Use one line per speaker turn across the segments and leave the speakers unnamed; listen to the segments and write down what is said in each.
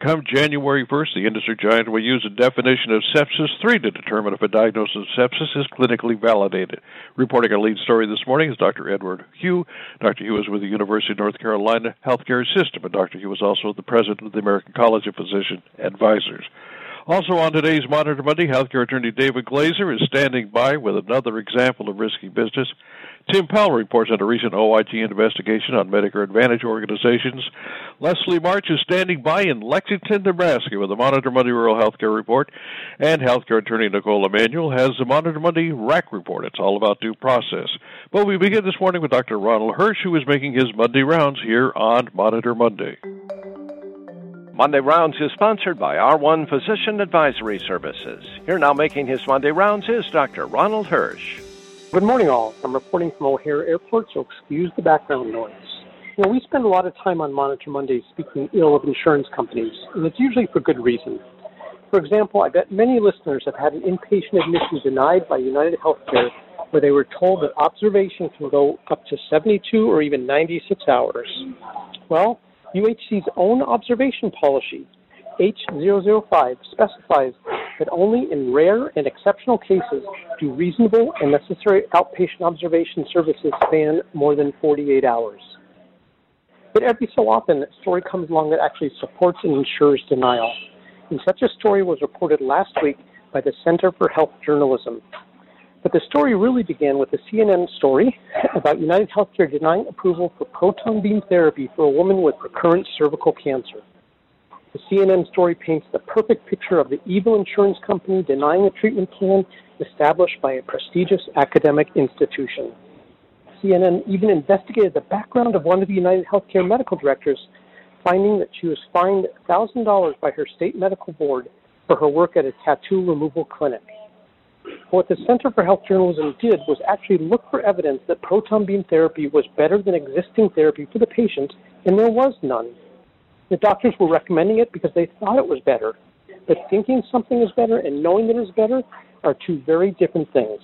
Come January 1st, the industry giant will use a definition of sepsis 3 to determine if a diagnosis of sepsis is clinically validated. Reporting our lead story this morning is Dr. Edward Hu. Dr. Hu is with the University of North Carolina Healthcare System, and Dr. Hu is also the president of the American College of Physician Advisors. Also on today's Monitor Monday, healthcare attorney David Glaser is standing by with another example of risky business. Tim Powell reports on a recent OIG investigation on Medicare Advantage organizations. Leslie Marsh is standing by in Lexington, Nebraska with the Monitor Monday Rural Healthcare Report. And healthcare attorney Knicole Emanuel has the Monitor Monday RAC Report. It's all about due process. But we begin this morning with Dr. Ronald Hirsch, who is making his Monday rounds here on Monitor Monday.
Monday Rounds is sponsored by R1 Physician Advisory Services. Here now making his Monday rounds is Dr. Ronald Hirsch.
Good morning, all. I'm reporting from O'Hare Airport, so excuse the background noise. You know, we spend a lot of time on Monitor Monday speaking ill of insurance companies, and it's usually for good reason. For example, I bet many listeners have had an inpatient admission denied by United Healthcare where they were told that observation can go up to 72 or even 96 hours. Well, UHC's own observation policy H005 specifies that only in rare and exceptional cases do reasonable and necessary outpatient observation services span more than 48 hours. But every so often, a story comes along that actually supports and ensures denial. And such a story was reported last week by the Center for Health Journalism. But the story really began with a CNN story about United Healthcare denying approval for proton beam therapy for a woman with recurrent cervical cancer. The CNN story paints the perfect picture of the evil insurance company denying a treatment plan established by a prestigious academic institution. CNN even investigated the background of one of the United Healthcare medical directors, finding that she was fined $1,000 by her state medical board for her work at a tattoo removal clinic. What the Center for Health Journalism did was actually look for evidence that proton beam therapy was better than existing therapy for the patient, and there was none. The doctors were recommending it because they thought it was better. But thinking something is better and knowing that it is better are two very different things.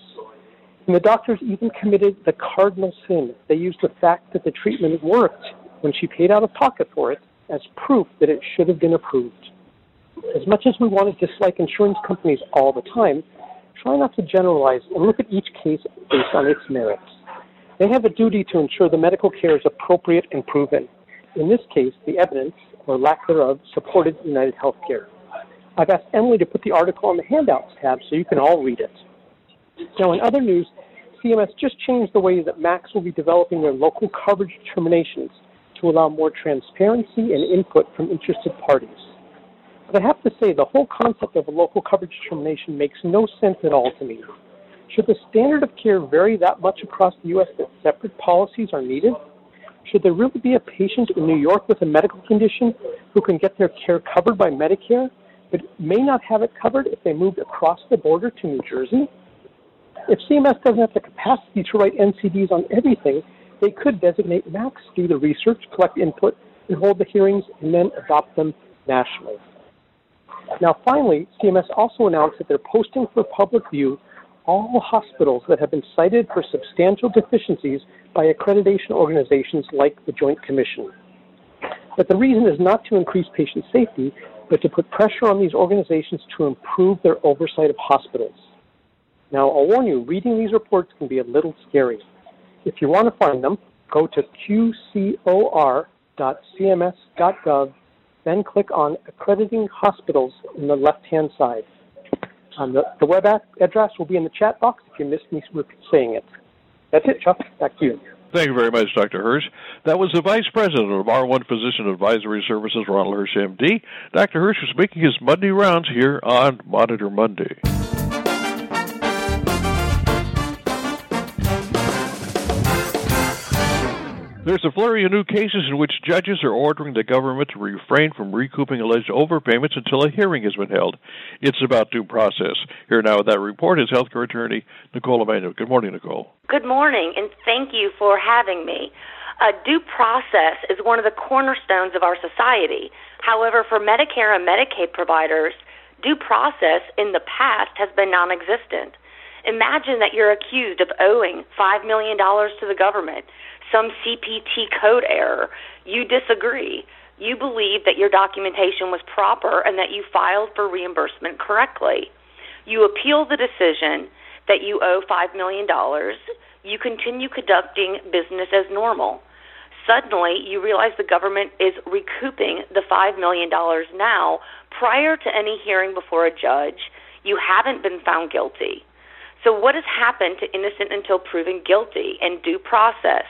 And the doctors even committed the cardinal sin. They used the fact that the treatment worked when she paid out of pocket for it as proof that it should have been approved. As much as we want to dislike insurance companies all the time, try not to generalize and look at each case based on its merits. They have a duty to ensure the medical care is appropriate and proven. In this case, the evidence, or lack thereof, supported United Healthcare. I've asked Emily to put the article on the handouts tab so you can all read it. Now, in other news, CMS just changed the way that MACs will be developing their local coverage determinations to allow more transparency and input from interested parties. But I have to say, the whole concept of a local coverage determination makes no sense at all to me. Should the standard of care vary that much across the U.S. that separate policies are needed? Should there really be a patient in New York with a medical condition who can get their care covered by Medicare, but may not have it covered if they moved across the border to New Jersey? If CMS doesn't have the capacity to write NCDs on everything, they could designate MACs, do the research, collect input, and hold the hearings, and then adopt them nationally. Now, finally, CMS also announced that they're posting for public view all hospitals that have been cited for substantial deficiencies by accreditation organizations like the Joint Commission. But the reason is not to increase patient safety, but to put pressure on these organizations to improve their oversight of hospitals. Now, I'll warn you, reading these reports can be a little scary. If you want to find them, go to qcor.cms.gov, then click on Accrediting Hospitals in the left hand side. The, the web address will be in the chat box if you missed me saying it. That's it, Chuck. Back to you.
Thank you very much, Dr. Hirsch. That was the Vice President of R1 Physician Advisory Services, Ronald Hirsch, MD. Dr. Hirsch was making his Monday rounds here on Monitor Monday. There's a flurry of new cases in which judges are ordering the government to refrain from recouping alleged overpayments until a hearing has been held. It's about due process. Here now with that report is healthcare attorney Knicole Emanuel. Good morning, Knicole.
Good morning, and thank you for having me. A due process is one of the cornerstones of our society. However, for Medicare and Medicaid providers, due process in the past has been non existent. Imagine that you're accused of owing $5 million to the government some CPT code error. You disagree. You believe that your documentation was proper and that you filed for reimbursement correctly. You appeal the decision that you owe $5 million. You continue conducting business as normal. Suddenly, you realize the government is recouping the $5 million now prior to any hearing before a judge. You haven't been found guilty. So, what has happened to innocent until proven guilty and due process?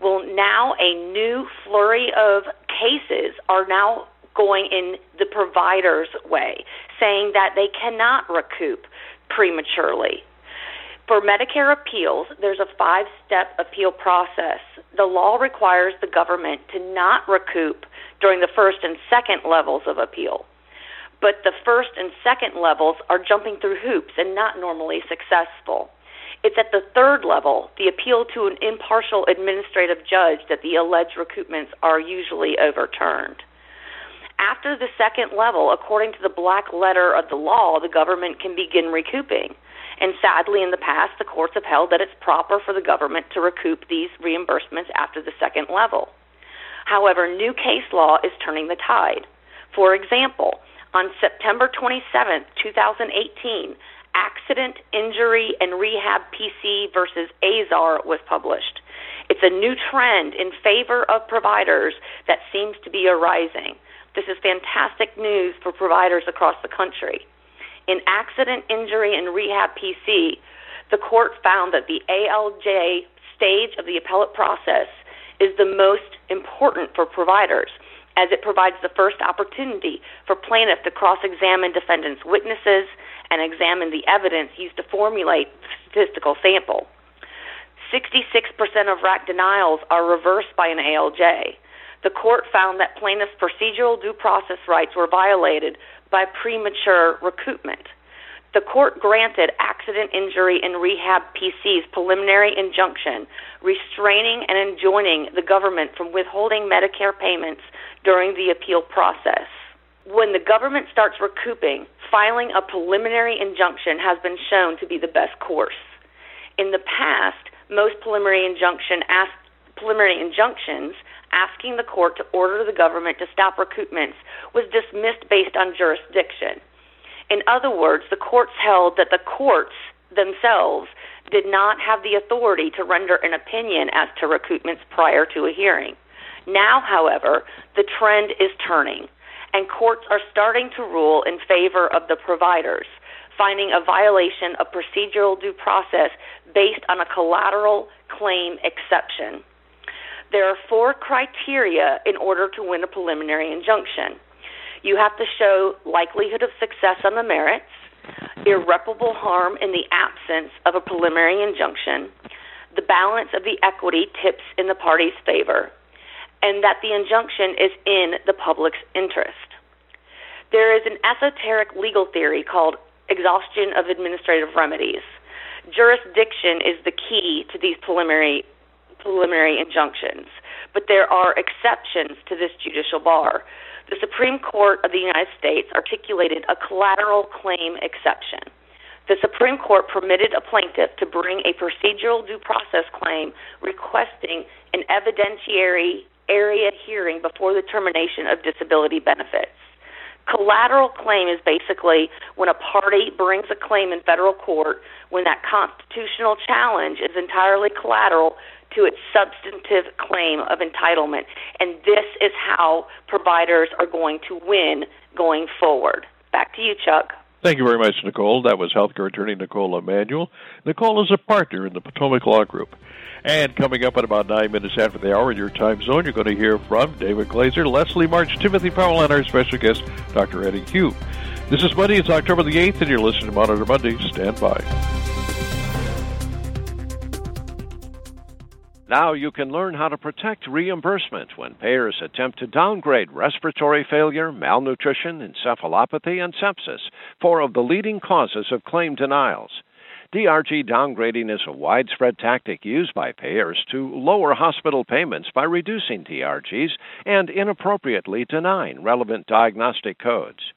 Well, now a new flurry of cases are now going in the provider's way, saying that they cannot recoup prematurely. For Medicare appeals, there's a five step appeal process. The law requires the government to not recoup during the first and second levels of appeal. But the first and second levels are jumping through hoops and not normally successful. It's at the third level, the appeal to an impartial administrative judge, that the alleged recoupments are usually overturned. After the second level, according to the black letter of the law, the government can begin recouping. And sadly, in the past, the courts have held that it's proper for the government to recoup these reimbursements after the second level. However, new case law is turning the tide. For example, on September 27, 2018, Accident, Injury, and Rehab PC versus Azar was published. It's a new trend in favor of providers that seems to be arising. This is fantastic news for providers across the country. In Accident, Injury, and Rehab PC, the court found that the ALJ stage of the appellate process is the most important for providers as it provides the first opportunity for plaintiff to cross-examine defendant's witnesses and examine the evidence used to formulate the statistical sample. 66% of RAC denials are reversed by an ALJ. The court found that plaintiff's procedural due process rights were violated by premature recoupment. The court granted accident, injury, and rehab PC's preliminary injunction restraining and enjoining the government from withholding Medicare payments during the appeal process. When the government starts recouping, filing a preliminary injunction has been shown to be the best course. In the past, most preliminary injunction ask, preliminary injunctions asking the court to order the government to stop recoupments was dismissed based on jurisdiction. In other words, the courts held that the courts themselves did not have the authority to render an opinion as to recoupments prior to a hearing. Now, however, the trend is turning and courts are starting to rule in favor of the providers, finding a violation of procedural due process based on a collateral claim exception. There are four criteria in order to win a preliminary injunction. You have to show likelihood of success on the merits, irreparable harm in the absence of a preliminary injunction, the balance of the equity tips in the party's favor, and that the injunction is in the public's interest. There is an esoteric legal theory called exhaustion of administrative remedies. Jurisdiction is the key to these preliminary preliminary injunctions, but there are exceptions to this judicial bar. The Supreme Court of the United States articulated a collateral claim exception. The Supreme Court permitted a plaintiff to bring a procedural due process claim requesting an evidentiary area hearing before the termination of disability benefits. Collateral claim is basically when a party brings a claim in federal court when that constitutional challenge is entirely collateral to its substantive claim of entitlement. And this is how providers are going to win going forward. Back to you, Chuck.
Thank you very much, Knicole. That was healthcare attorney Knicole Emanuel. Knicole is a partner in the Potomac Law Group. And coming up at about nine minutes after the hour in your time zone, you're going to hear from David Glaser, Leslie Marsh, Timothy Powell, and our special guest, Dr. Eddie Hu. This is Monday. It's October the 8th, and you're listening to Monitor Monday. Stand by.
Now you can learn how to protect reimbursement when payers attempt to downgrade respiratory failure, malnutrition, encephalopathy, and sepsis, four of the leading causes of claim denials. DRG downgrading is a widespread tactic used by payers to lower hospital payments by reducing DRGs and inappropriately denying relevant diagnostic codes.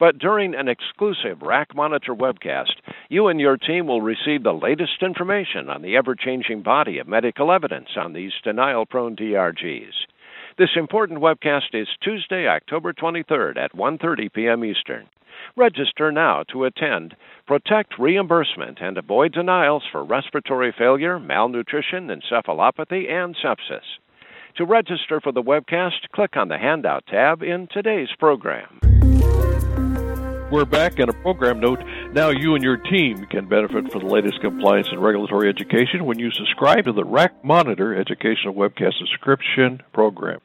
But during an exclusive RAC Monitor webcast, you and your team will receive the latest information on the ever changing body of medical evidence on these denial prone DRGs. This important webcast is Tuesday, October 23rd at 1:30 p.m. Eastern. Register now to attend, protect reimbursement, and avoid denials for respiratory failure, malnutrition, encephalopathy, and sepsis. To register for the webcast, click on the Handout tab in today's program.
We're back in a program note. Now you and your team can benefit from the latest compliance and regulatory education when you subscribe to the RAC Monitor Educational Webcast Subscription Program.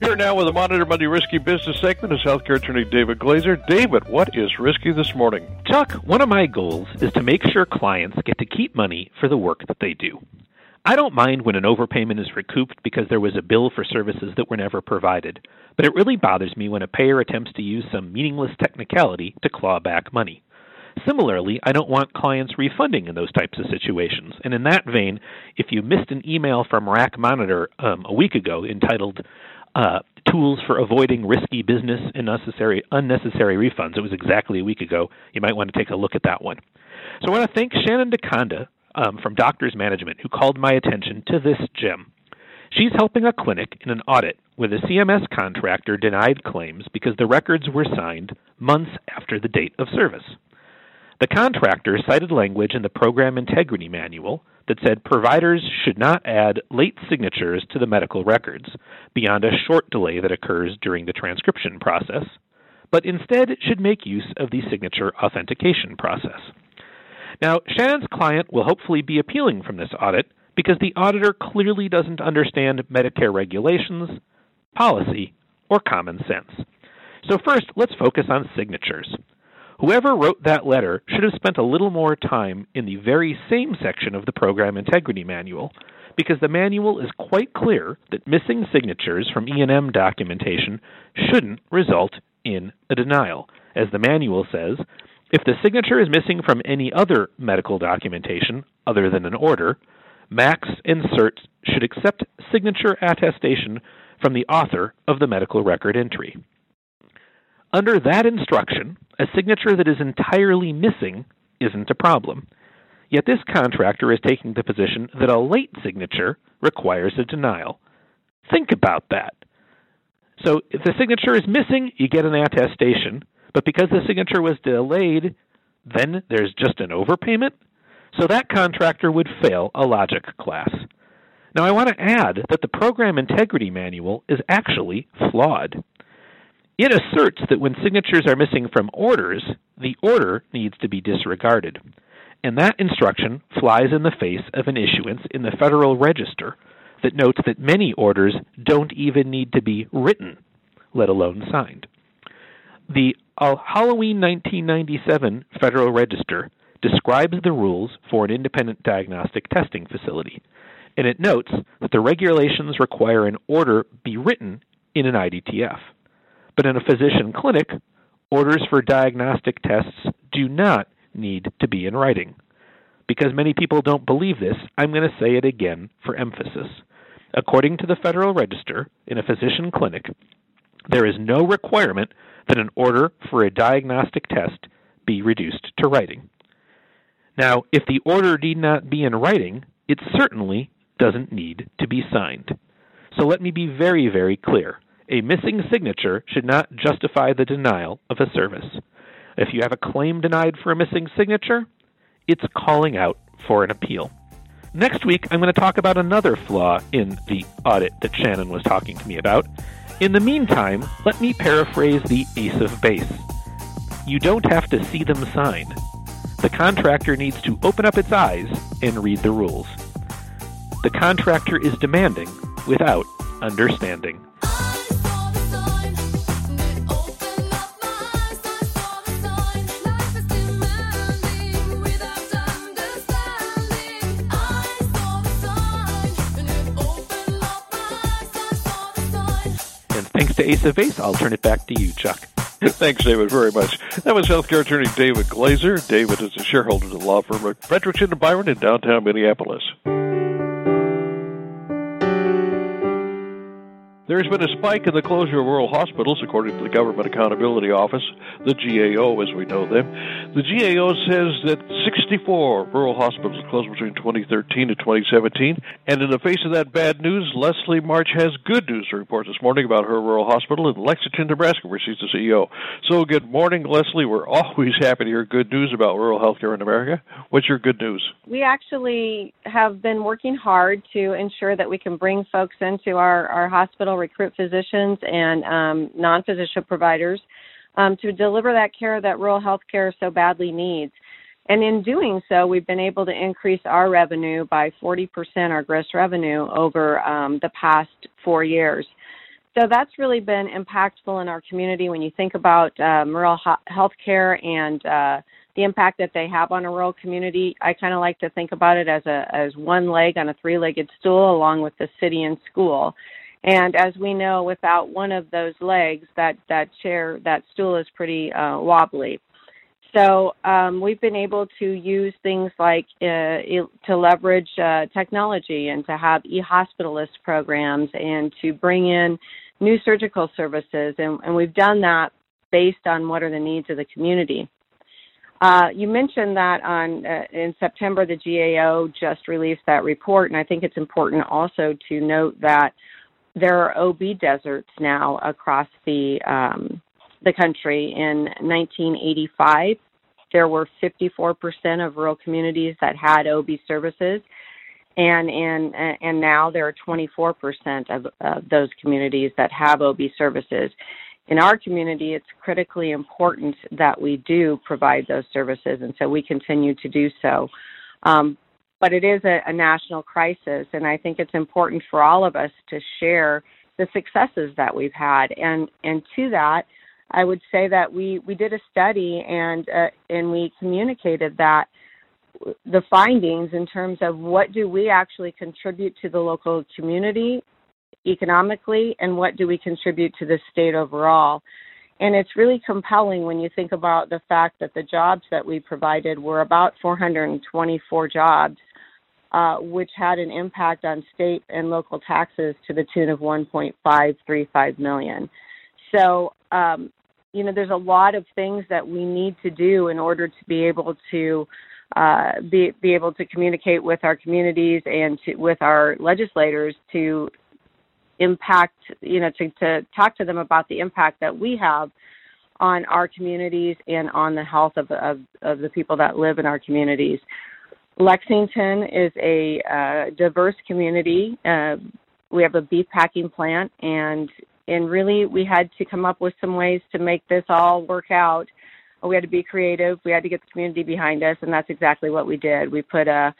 Here now with the Monitor Monday Risky Business segment is healthcare attorney David Glaser. David, what is risky this morning?
Chuck, one of my goals is to make sure clients get to keep money for the work that they do. I don't mind when an overpayment is recouped because there was a bill for services that were never provided, but it really bothers me when a payer attempts to use some meaningless technicality to claw back money. Similarly, I don't want clients refunding in those types of situations. And in that vein, if you missed an email from RAC Monitor um, a week ago entitled uh, Tools for Avoiding Risky Business and Unnecessary, Unnecessary Refunds, it was exactly a week ago. You might want to take a look at that one. So I want to thank Shannon DeConda um, from Doctors Management who called my attention to this gem. She's helping a clinic in an audit where the CMS contractor denied claims because the records were signed months after the date of service. The contractor cited language in the Program Integrity Manual that said providers should not add late signatures to the medical records beyond a short delay that occurs during the transcription process, but instead should make use of the signature authentication process. Now, Shannon's client will hopefully be appealing from this audit because the auditor clearly doesn't understand Medicare regulations, policy, or common sense. So, first, let's focus on signatures. Whoever wrote that letter should have spent a little more time in the very same section of the Program Integrity Manual because the manual is quite clear that missing signatures from E&M documentation shouldn't result in a denial. As the manual says, if the signature is missing from any other medical documentation other than an order, MACs and should accept signature attestation from the author of the medical record entry. Under that instruction, a signature that is entirely missing isn't a problem. Yet this contractor is taking the position that a late signature requires a denial. Think about that. So if the signature is missing, you get an attestation. But because the signature was delayed, then there's just an overpayment? So that contractor would fail a logic class. Now, I want to add that the Program Integrity Manual is actually flawed. It asserts that when signatures are missing from orders, the order needs to be disregarded. And that instruction flies in the face of an issuance in the Federal Register that notes that many orders don't even need to be written, let alone signed. The a Halloween 1997 Federal Register describes the rules for an independent diagnostic testing facility, and it notes that the regulations require an order be written in an IDTF. But in a physician clinic, orders for diagnostic tests do not need to be in writing. Because many people don't believe this, I'm going to say it again for emphasis. According to the Federal Register, in a physician clinic, there is no requirement that an order for a diagnostic test be reduced to writing. Now, if the order need not be in writing, it certainly doesn't need to be signed. So let me be very, very clear. A missing signature should not justify the denial of a service. If you have a claim denied for a missing signature, it's calling out for an appeal. Next week, I'm going to talk about another flaw in the audit that Shannon was talking to me about, In the meantime, let me paraphrase the ace of base. You don't have to see them sign. The contractor needs to open up its eyes and read the rules. The contractor is demanding without understanding. To Ace of Base, I'll turn it back to you, Chuck.
Thanks, David, very much. That was healthcare attorney David Glaser. David is a shareholder of the law firm of Fredrikson and Byron in downtown Minneapolis. There's been a spike in the closure of rural hospitals, according to the Government Accountability Office, the GAO as we know them. The GAO says that 64 rural hospitals closed between 2013 and 2017. And in the face of that bad news, Leslie Marsh has good news to report this morning about her rural hospital in Lexington, Nebraska, where she's the CEO. So, good morning, Leslie. We're always happy to hear good news about rural healthcare in America. What's your good news?
We actually have been working hard to ensure that we can bring folks into our, our hospital recruit physicians and um, non physician providers um, to deliver that care that rural health care so badly needs. And in doing so, we've been able to increase our revenue by 40%, our gross revenue, over um, the past four years. So that's really been impactful in our community when you think about um, rural health care and uh, the impact that they have on a rural community. I kind of like to think about it as a as one leg on a three-legged stool, along with the city and school. And as we know, without one of those legs, that that chair, that stool is pretty uh, wobbly. So um, we've been able to use things like uh, to leverage uh, technology and to have e-hospitalist programs and to bring in new surgical services, and, and we've done that based on what are the needs of the community. Uh, you mentioned that on uh, in September the GAO just released that report, and I think it's important also to note that there are OB deserts now across the um, the country. In 1985, there were 54% of rural communities that had OB services, and in and now there are 24% of, of those communities that have OB services. In our community, it's critically important that we do provide those services, and so we continue to do so. Um, but it is a, a national crisis, and I think it's important for all of us to share the successes that we've had. And and to that, I would say that we we did a study and uh, and we communicated that the findings in terms of what do we actually contribute to the local community economically and what do we contribute to the state overall and it's really compelling when you think about the fact that the jobs that we provided were about 424 jobs uh, which had an impact on state and local taxes to the tune of 1.535 million. So, um, you know, there's a lot of things that we need to do in order to be able to uh, be be able to communicate with our communities and to, with our legislators to impact, you know, to, to talk to them about the impact that we have on our communities and on the health of, of, of the people that live in our communities. Lexington is a uh, diverse community. Uh, we have a beef packing plant, and and really we had to come up with some ways to make this all work out. We had to be creative. We had to get the community behind us, and that's exactly what we did. We put a,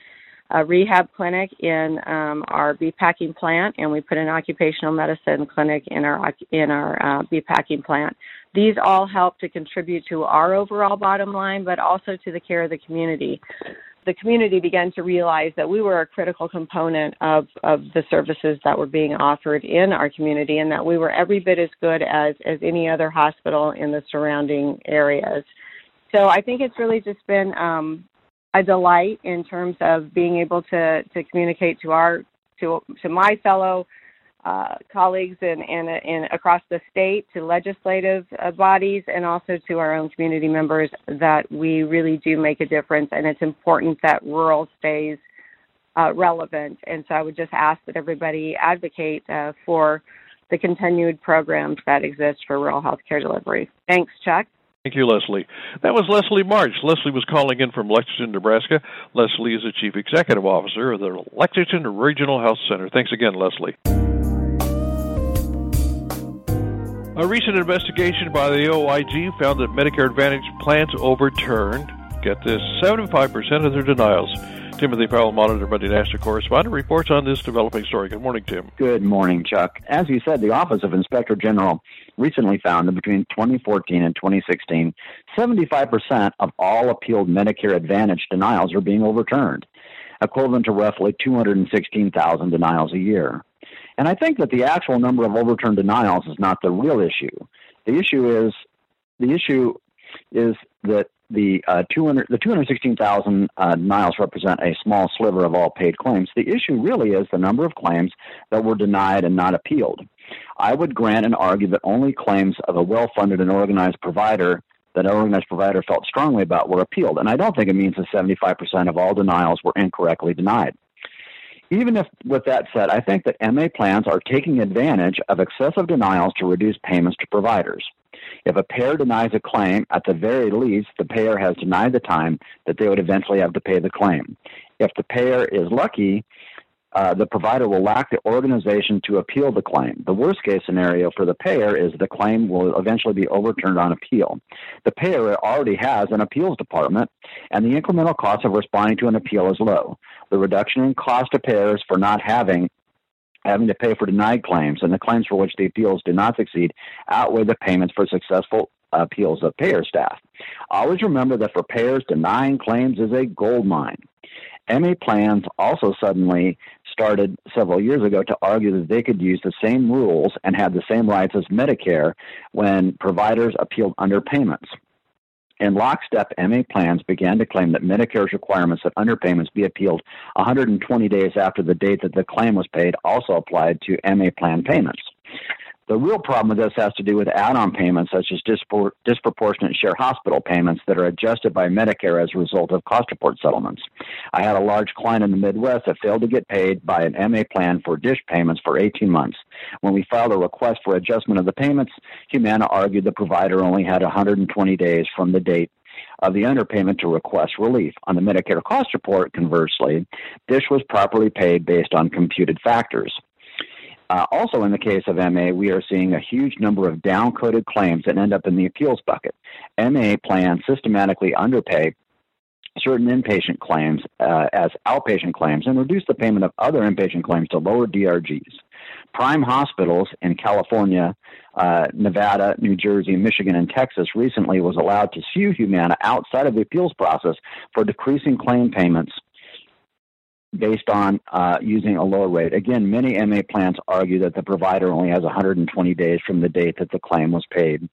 a rehab clinic in um, our beef packing plant, and we put an occupational medicine clinic in our in our uh, beef packing plant. These all help to contribute to our overall bottom line, but also to the care of the community the community began to realize that we were a critical component of, of the services that were being offered in our community and that we were every bit as good as, as any other hospital in the surrounding areas. So I think it's really just been um, a delight in terms of being able to, to communicate to our to to my fellow uh, colleagues and, across the state to legislative uh, bodies and also to our own community members that we really do make a difference and it's important that rural stays uh, relevant and so I would just ask that everybody advocate uh, for the continued programs that exist for rural health care delivery. Thanks, Chuck.
Thank you, Leslie. That was Leslie Marsh. Leslie was calling in from Lexington, Nebraska. Leslie is the Chief Executive Officer of the Lexington Regional Health Center. Thanks again, Leslie. A recent investigation by the OIG found that Medicare Advantage plans overturned, get this, 75% of their denials. Timothy Powell, Monitor Monday National Correspondent, reports on this developing story. Good morning, Tim.
Good morning, Chuck. As you said, the Office of Inspector General recently found that between 2014 and 2016, 75% of all appealed Medicare Advantage denials are being overturned, equivalent to roughly 216,000 denials a year. And I think that the actual number of overturned denials is not the real issue. The issue is the issue is that the uh, 200 the 216,000 uh, denials represent a small sliver of all paid claims. The issue really is the number of claims that were denied and not appealed. I would grant and argue that only claims of a well-funded and organized provider that an organized provider felt strongly about were appealed, and I don't think it means that 75% of all denials were incorrectly denied. Even if, with that said, I think that MA plans are taking advantage of excessive denials to reduce payments to providers. If a payer denies a claim, at the very least, the payer has denied the time that they would eventually have to pay the claim. If the payer is lucky, uh, the provider will lack the organization to appeal the claim. The worst case scenario for the payer is the claim will eventually be overturned on appeal. The payer already has an appeals department, and the incremental cost of responding to an appeal is low. The reduction in cost to payers for not having having to pay for denied claims and the claims for which the appeals do not succeed outweigh the payments for successful appeals of payer staff. Always remember that for payers, denying claims is a gold mine. MA plans also suddenly started several years ago to argue that they could use the same rules and have the same rights as Medicare when providers appealed underpayments. In lockstep, MA plans began to claim that Medicare's requirements that underpayments be appealed 120 days after the date that the claim was paid also applied to MA plan payments. The real problem with this has to do with add on payments, such as dispor- disproportionate share hospital payments that are adjusted by Medicare as a result of cost report settlements. I had a large client in the Midwest that failed to get paid by an MA plan for DSH payments for 18 months. When we filed a request for adjustment of the payments, Humana argued the provider only had 120 days from the date of the underpayment to request relief. On the Medicare cost report, conversely, DSH was properly paid based on computed factors. Uh, also, in the case of MA, we are seeing a huge number of downcoded claims that end up in the appeals bucket. MA plans systematically underpay certain inpatient claims uh, as outpatient claims and reduce the payment of other inpatient claims to lower DRGs. Prime hospitals in California, uh, Nevada, New Jersey, Michigan, and Texas recently was allowed to sue Humana outside of the appeals process for decreasing claim payments based on uh, using a lower rate. Again, many MA plans argue that the provider only has 120 days from the date that the claim was paid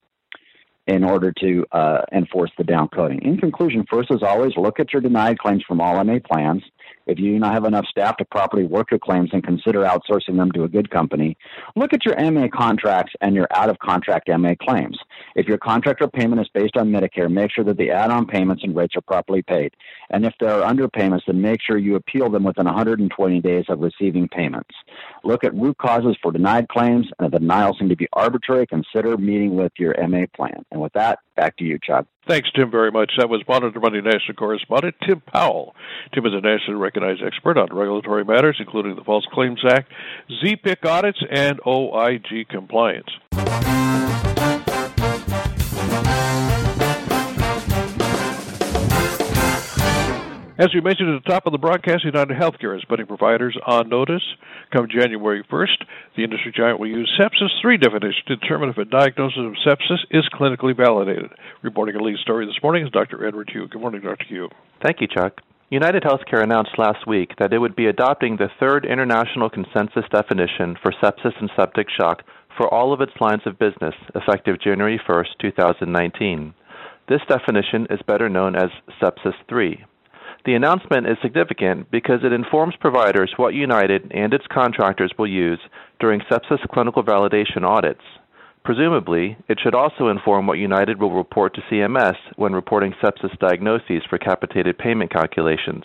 in order to uh, enforce the downcoding. In conclusion, first, as always, look at your denied claims from all MA plans. If you do not have enough staff to properly work your claims and consider outsourcing them to a good company, look at your MA contracts and your out of contract MA claims. If your contract or payment is based on Medicare, make sure that the add on payments and rates are properly paid. And if there are underpayments, then make sure you appeal them within 120 days of receiving payments. Look at root causes for denied claims, and if the denials seem to be arbitrary, consider meeting with your MA plan. And with that, back to you, Chuck.
Thanks, Tim, very much. That was Monitor Monday National Correspondent Tim Powell. Tim is a nationally recognized expert on regulatory matters, including the False Claims Act, ZPIC audits, and OIG compliance. As we mentioned at the top of the broadcast, United Healthcare is putting providers on notice. Come January 1st, the industry giant will use sepsis 3 definition to determine if a diagnosis of sepsis is clinically validated. Reporting a lead story this morning is Dr. Edward Hu. Good morning, Dr. Hu.
Thank you, Chuck. United Healthcare announced last week that it would be adopting the third international consensus definition for sepsis and septic shock for all of its lines of business effective January 1st, 2019. This definition is better known as Sepsis 3. The announcement is significant because it informs providers what United and its contractors will use during sepsis clinical validation audits. Presumably, it should also inform what United will report to CMS when reporting sepsis diagnoses for capitated payment calculations.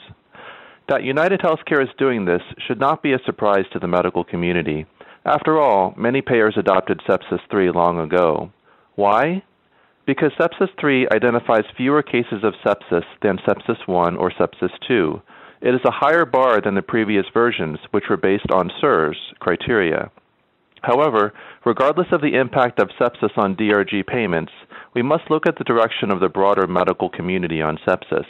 That United Healthcare is doing this should not be a surprise to the medical community. After all, many payers adopted Sepsis 3 long ago. Why? Because sepsis 3 identifies fewer cases of sepsis than sepsis 1 or sepsis 2. It is a higher bar than the previous versions, which were based on SIRS criteria. However, regardless of the impact of sepsis on DRG payments, we must look at the direction of the broader medical community on sepsis.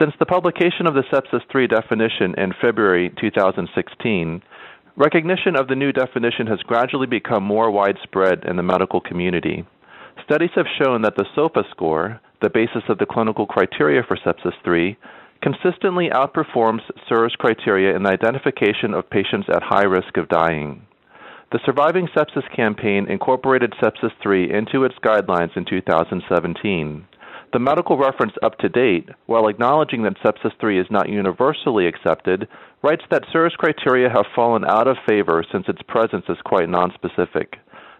Since the publication of the Sepsis 3 definition in February 2016, recognition of the new definition has gradually become more widespread in the medical community. Studies have shown that the SOFA score, the basis of the clinical criteria for Sepsis 3, consistently outperforms SIRS criteria in the identification of patients at high risk of dying. The Surviving Sepsis campaign incorporated Sepsis 3 into its guidelines in 2017. The medical reference up to date, while acknowledging that Sepsis 3 is not universally accepted, writes that SIRS criteria have fallen out of favor since its presence is quite nonspecific.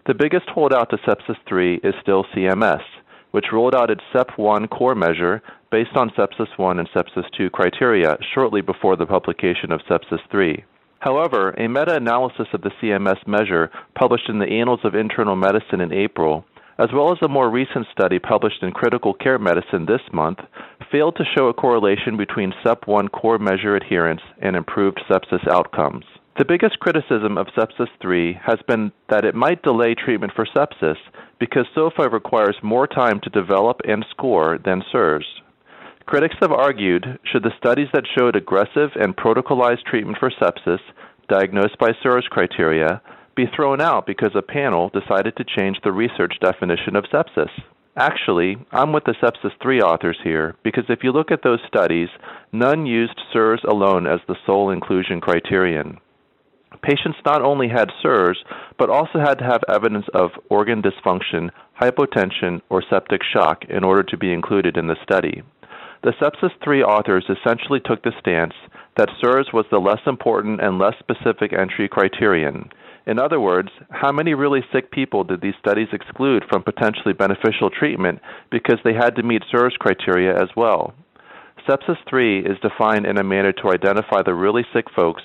The biggest holdout to Sepsis 3 is still CMS, which rolled out its SEP 1 core measure based on Sepsis 1 and Sepsis 2 criteria shortly before the publication of Sepsis 3. However, a meta analysis of the CMS measure published in the Annals of Internal Medicine in April, as well as a more recent study published in Critical Care Medicine this month, failed to show a correlation between SEP1 core measure adherence and improved sepsis outcomes. The biggest criticism of Sepsis 3 has been that it might delay treatment for sepsis because SOFA requires more time to develop and score than SIRS. Critics have argued should the studies that showed aggressive and protocolized treatment for sepsis, diagnosed by SIRS criteria, be thrown out because a panel decided to change the research definition of sepsis? Actually, I'm with the Sepsis 3 authors here because if you look at those studies, none used SIRS alone as the sole inclusion criterion. Patients not only had SIRS, but also had to have evidence of organ dysfunction, hypotension, or septic shock in order to be included in the study. The Sepsis 3 authors essentially took the stance that SIRS was the less important and less specific entry criterion. In other words, how many really sick people did these studies exclude from potentially beneficial treatment because they had to meet SIRS criteria as well? Sepsis 3 is defined in a manner to identify the really sick folks,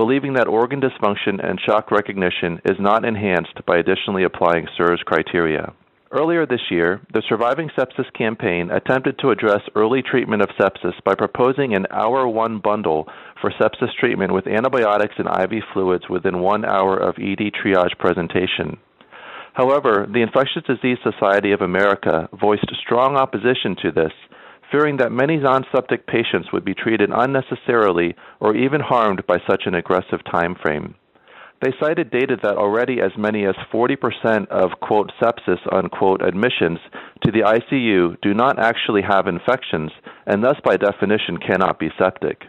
believing that organ dysfunction and shock recognition is not enhanced by additionally applying SIRS criteria. Earlier this year, the Surviving Sepsis campaign attempted to address early treatment of sepsis by proposing an hour one bundle for sepsis treatment with antibiotics and IV fluids within one hour of ED triage presentation. However, the Infectious Disease Society of America voiced strong opposition to this, fearing that many non septic patients would be treated unnecessarily or even harmed by such an aggressive time frame. They cited data that already as many as 40% of, quote, sepsis, unquote, admissions to the ICU do not actually have infections and thus by definition cannot be septic.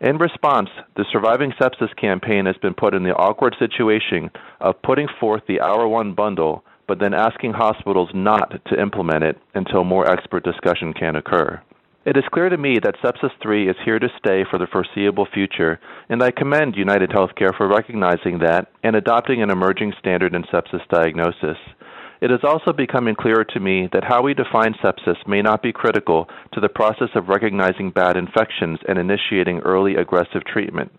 In response, the Surviving Sepsis campaign has been put in the awkward situation of putting forth the Hour One bundle, but then asking hospitals not to implement it until more expert discussion can occur. It is clear to me that Sepsis 3 is here to stay for the foreseeable future, and I commend United Healthcare for recognizing that and adopting an emerging standard in sepsis diagnosis. It is also becoming clearer to me that how we define sepsis may not be critical to the process of recognizing bad infections and initiating early aggressive treatment.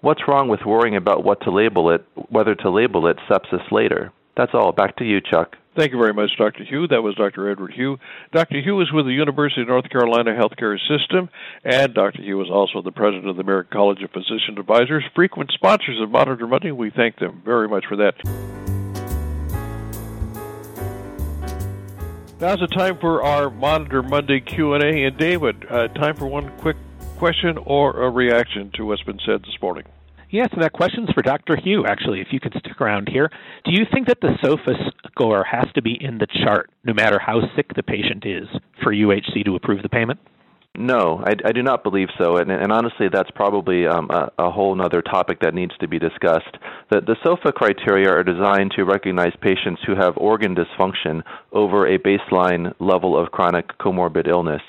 What's wrong with worrying about what to label it, whether to label it sepsis later? That's all. Back to you, Chuck.
Thank you very much, Dr. Hu. That was Dr. Edward Hu. Dr. Hu is with the University of North Carolina Healthcare System, and Dr. Hu is also the president of the American College of Physician Advisors, frequent sponsors of Monitor Monday. We thank them very much for that. Now's the time for our Monitor Monday Q&A. And David, uh, time for one quick question or a reaction to what's been said this morning.
Yes, and that question's for Dr. Hu, actually, if you could stick around here. Do you think that the SOFA score has to be in the chart, no matter how sick the patient is, for UHC to approve the payment?
No, I, I do not believe so, and, and honestly, that's probably um, a, a whole other topic that needs to be discussed. The, the SOFA criteria are designed to recognize patients who have organ dysfunction over a baseline level of chronic comorbid illness.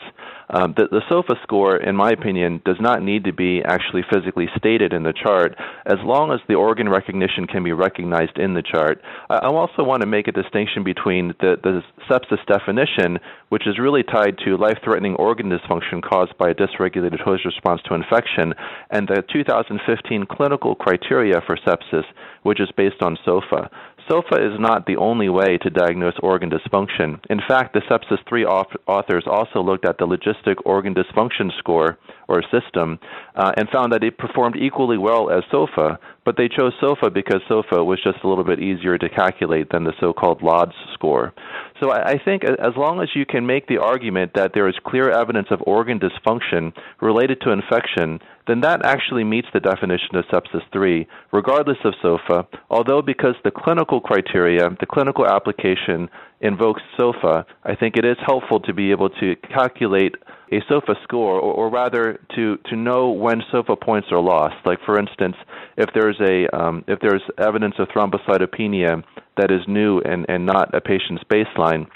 Um, the, the SOFA score, in my opinion, does not need to be actually physically stated in the chart as long as the organ recognition can be recognized in the chart. I, I also want to make a distinction between the, the sepsis definition, which is really tied to life threatening organ dysfunction caused by a dysregulated host response to infection, and the 2015 clinical criteria for sepsis, which is based on SOFA. SOFA is not the only way to diagnose organ dysfunction. In fact, the Sepsis 3 authors also looked at the logistic organ dysfunction score or system uh, and found that it performed equally well as SOFA, but they chose SOFA because SOFA was just a little bit easier to calculate than the so called LODS score. So I, I think as long as you can make the argument that there is clear evidence of organ dysfunction related to infection, then that actually meets the definition of sepsis 3, regardless of SOFA, although because the clinical criteria, the clinical application invokes SOFA, I think it is helpful to be able to calculate a SOFA score, or, or rather to, to know when SOFA points are lost. Like for instance, if there's a um, if there's evidence of thrombocytopenia that is new and, and not a patient's baseline,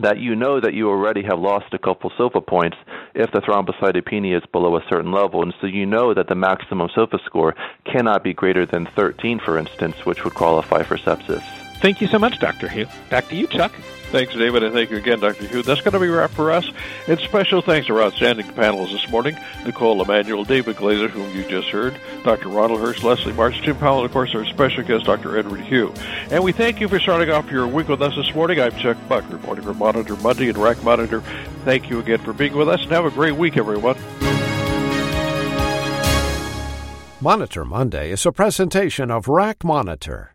that you know that you already have lost a couple SOFA points if the thrombocytopenia is below a certain level. And so you know that the maximum SOFA score cannot be greater than 13, for instance, which would qualify for sepsis.
Thank you so much, Dr. Hu. Back to you, Chuck.
Thanks, David, and thank you again, Dr. Hu. That's going to be a wrap for us. And special thanks to our outstanding panelists this morning Knicole Emanuel, David Glaser, whom you just heard, Dr. Ronald Hirsch, Leslie Marsh, Tim Powell, and of course our special guest, Dr. Edward Hu. And we thank you for starting off your week with us this morning. I'm Chuck Buck, reporting for Monitor Monday and RAC Monitor. Thank you again for being with us, and have a great week, everyone.
Monitor Monday is a presentation of RAC Monitor.